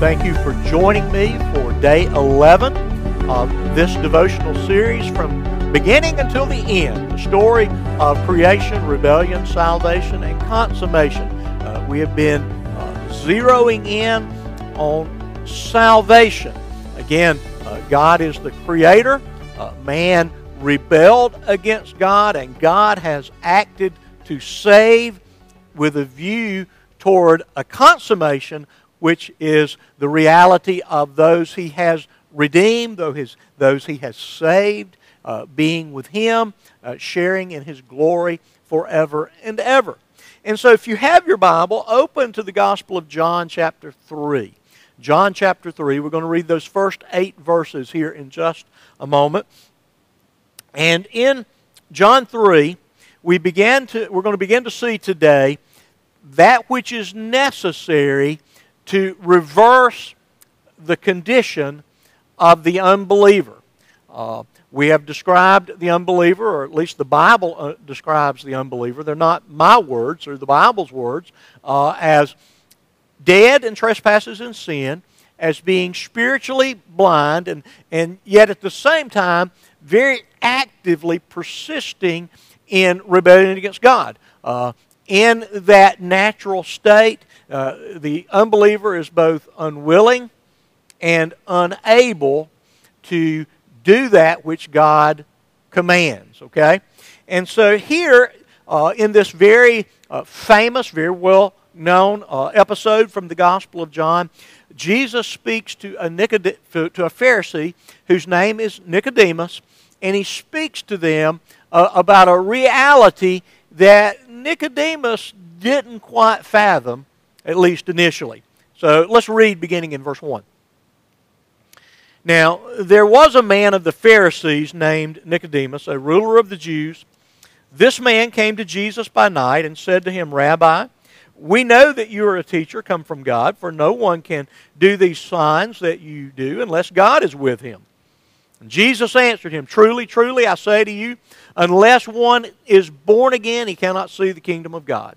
thank you for joining me for day 11 of this devotional series from beginning until the end. The story of creation, rebellion, salvation, and consummation. Uh, we have been uh, zeroing in on salvation. Again, uh, God is the creator. Uh, man rebelled against God, and God has acted to save with a view toward a consummation, which is the reality of those he has redeemed, those he has saved, uh, being with him, uh, sharing in his glory forever and ever. And so, if you have your Bible, open to the Gospel of John, chapter 3. John chapter 3. We're going to read those first eight verses here in just a moment. And in John 3, we began to, we're going to begin to see today that which is necessary to reverse the condition of the unbeliever. Uh, we have described the unbeliever, or at least the Bible uh, describes the unbeliever. They're not my words or the Bible's words, uh, as dead in trespasses and sin, as being spiritually blind, and, and yet at the same time, very actively persisting in rebellion against God. Uh, in that natural state, uh, the unbeliever is both unwilling and unable to do that which God commands. Okay? And so here, uh, in this very uh, famous, very well known uh, episode from the Gospel of John, Jesus speaks to a, Nicod- to a Pharisee whose name is Nicodemus, and he speaks to them uh, about a reality that Nicodemus didn't quite fathom, at least initially. So let's read beginning in verse 1. Now, there was a man of the Pharisees named Nicodemus, a ruler of the Jews. This man came to Jesus by night and said to him, Rabbi, we know that you are a teacher come from God, for no one can do these signs that you do unless God is with him. And Jesus answered him, Truly, truly, I say to you, unless one is born again, he cannot see the kingdom of God.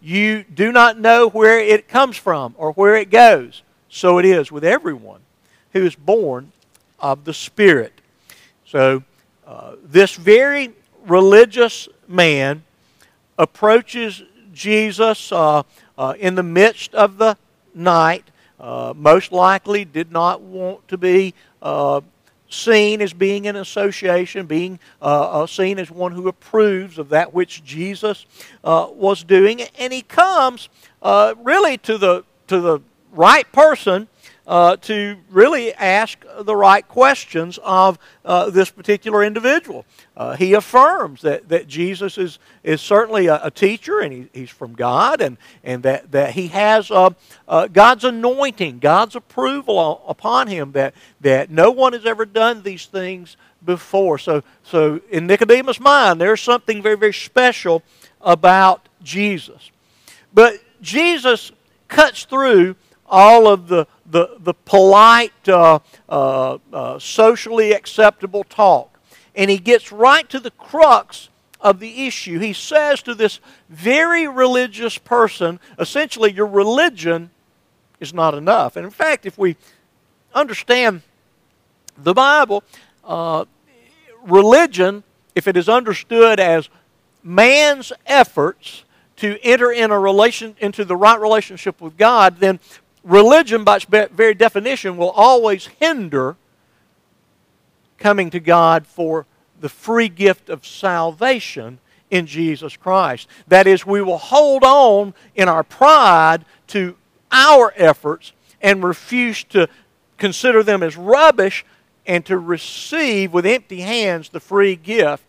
you do not know where it comes from or where it goes. So it is with everyone who is born of the Spirit. So, uh, this very religious man approaches Jesus uh, uh, in the midst of the night. Uh, most likely did not want to be uh, seen as being in association, being uh, uh, seen as one who approves of that which Jesus uh, was doing. And he comes uh, really to the, to the right person uh, to really ask the right questions of uh, this particular individual. Uh, he affirms that, that Jesus is, is certainly a, a teacher and he, he's from God and, and that, that he has uh, uh, God's anointing, God's approval upon him, that, that no one has ever done these things before. So, so in Nicodemus' mind, there's something very, very special about Jesus. But Jesus cuts through all of the, the, the polite, uh, uh, uh, socially acceptable talk. And he gets right to the crux of the issue. He says to this very religious person, essentially, your religion is not enough. And in fact, if we understand the Bible, uh, religion, if it is understood as man's efforts to enter in a relation into the right relationship with God, then religion, by its very definition, will always hinder coming to God for the free gift of salvation in Jesus Christ. That is, we will hold on in our pride to our efforts and refuse to consider them as rubbish and to receive with empty hands the free gift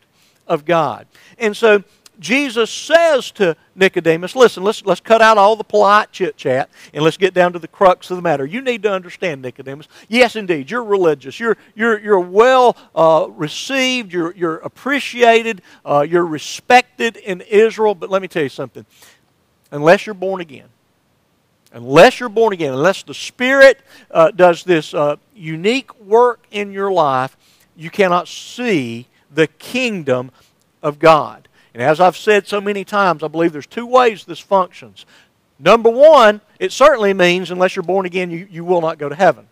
of God. And so Jesus says to Nicodemus, listen, let's, let's cut out all the polite chit chat and let's get down to the crux of the matter. You need to understand, Nicodemus. Yes, indeed, you're religious. You're, you're, you're well uh, received, you're, you're appreciated, uh, you're respected in Israel. But let me tell you something unless you're born again, unless you're born again, unless the Spirit uh, does this uh, unique work in your life, you cannot see the kingdom of God. And as I've said so many times, I believe there's two ways this functions. Number one, it certainly means unless you're born again, you, you will not go to heaven.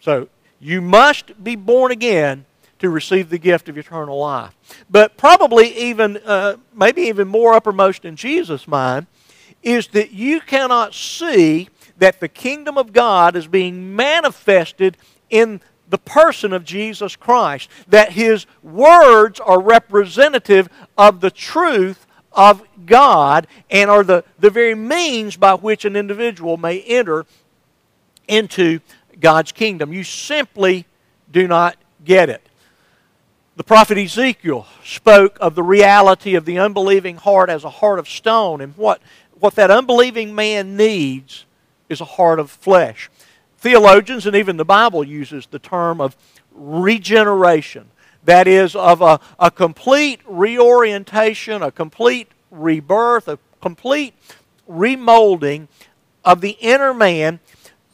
So you must be born again to receive the gift of eternal life. But probably even, uh, maybe even more uppermost in Jesus' mind, is that you cannot see that the kingdom of God is being manifested in the person of Jesus Christ, that his words are representative of the truth of God and are the, the very means by which an individual may enter into God's kingdom. You simply do not get it. The prophet Ezekiel spoke of the reality of the unbelieving heart as a heart of stone, and what, what that unbelieving man needs is a heart of flesh. Theologians and even the Bible uses the term of regeneration. That is, of a, a complete reorientation, a complete rebirth, a complete remolding of the inner man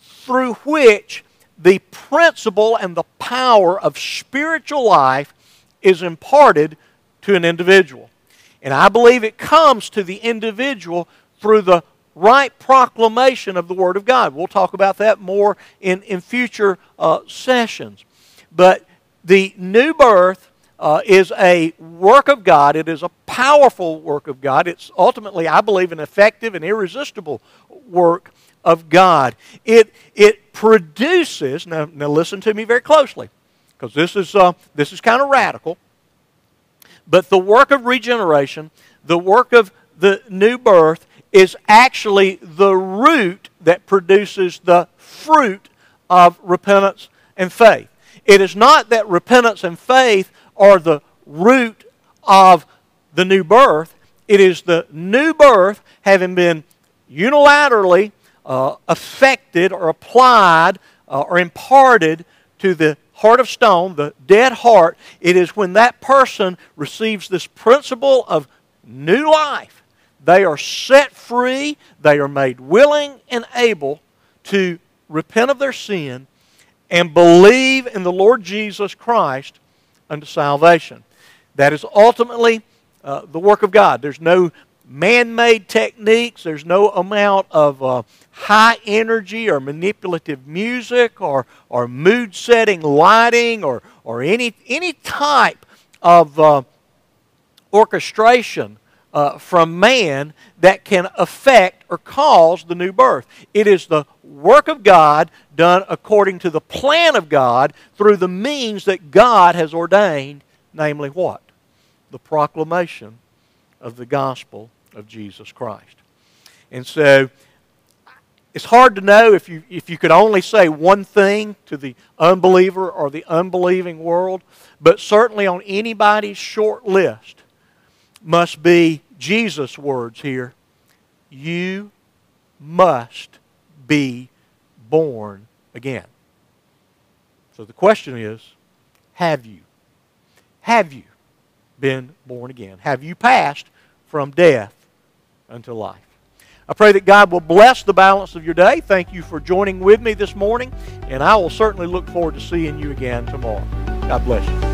through which the principle and the power of spiritual life is imparted to an individual. And I believe it comes to the individual through the right proclamation of the Word of God. We'll talk about that more in, in future uh, sessions. But the new birth uh, is a work of God. It is a powerful work of God. It's ultimately, I believe, an effective and irresistible work of God. It, it produces, now, now listen to me very closely, because this is, uh, this is kind of radical. But the work of regeneration, the work of the new birth, is actually the root that produces the fruit of repentance and faith. It is not that repentance and faith are the root of the new birth. It is the new birth having been unilaterally uh, affected or applied uh, or imparted to the heart of stone, the dead heart. It is when that person receives this principle of new life they are set free, they are made willing and able to repent of their sin and believe in the Lord Jesus Christ unto salvation. That is ultimately uh, the work of God. There's no man made techniques, there's no amount of uh, high energy or manipulative music or, or mood setting lighting or, or any, any type of uh, orchestration uh, from man that can affect or cause the new birth. It is the work of God done according to the plan of God through the means that God has ordained, namely what? The proclamation of the gospel of Jesus Christ. And so it's hard to know if you, if you could only say one thing to the unbeliever or the unbelieving world, but certainly on anybody's short list must be Jesus' words here. You must be born again. So the question is have you? Have you been born again? Have you passed from death unto life? I pray that God will bless the balance of your day. Thank you for joining with me this morning, and I will certainly look forward to seeing you again tomorrow. God bless you.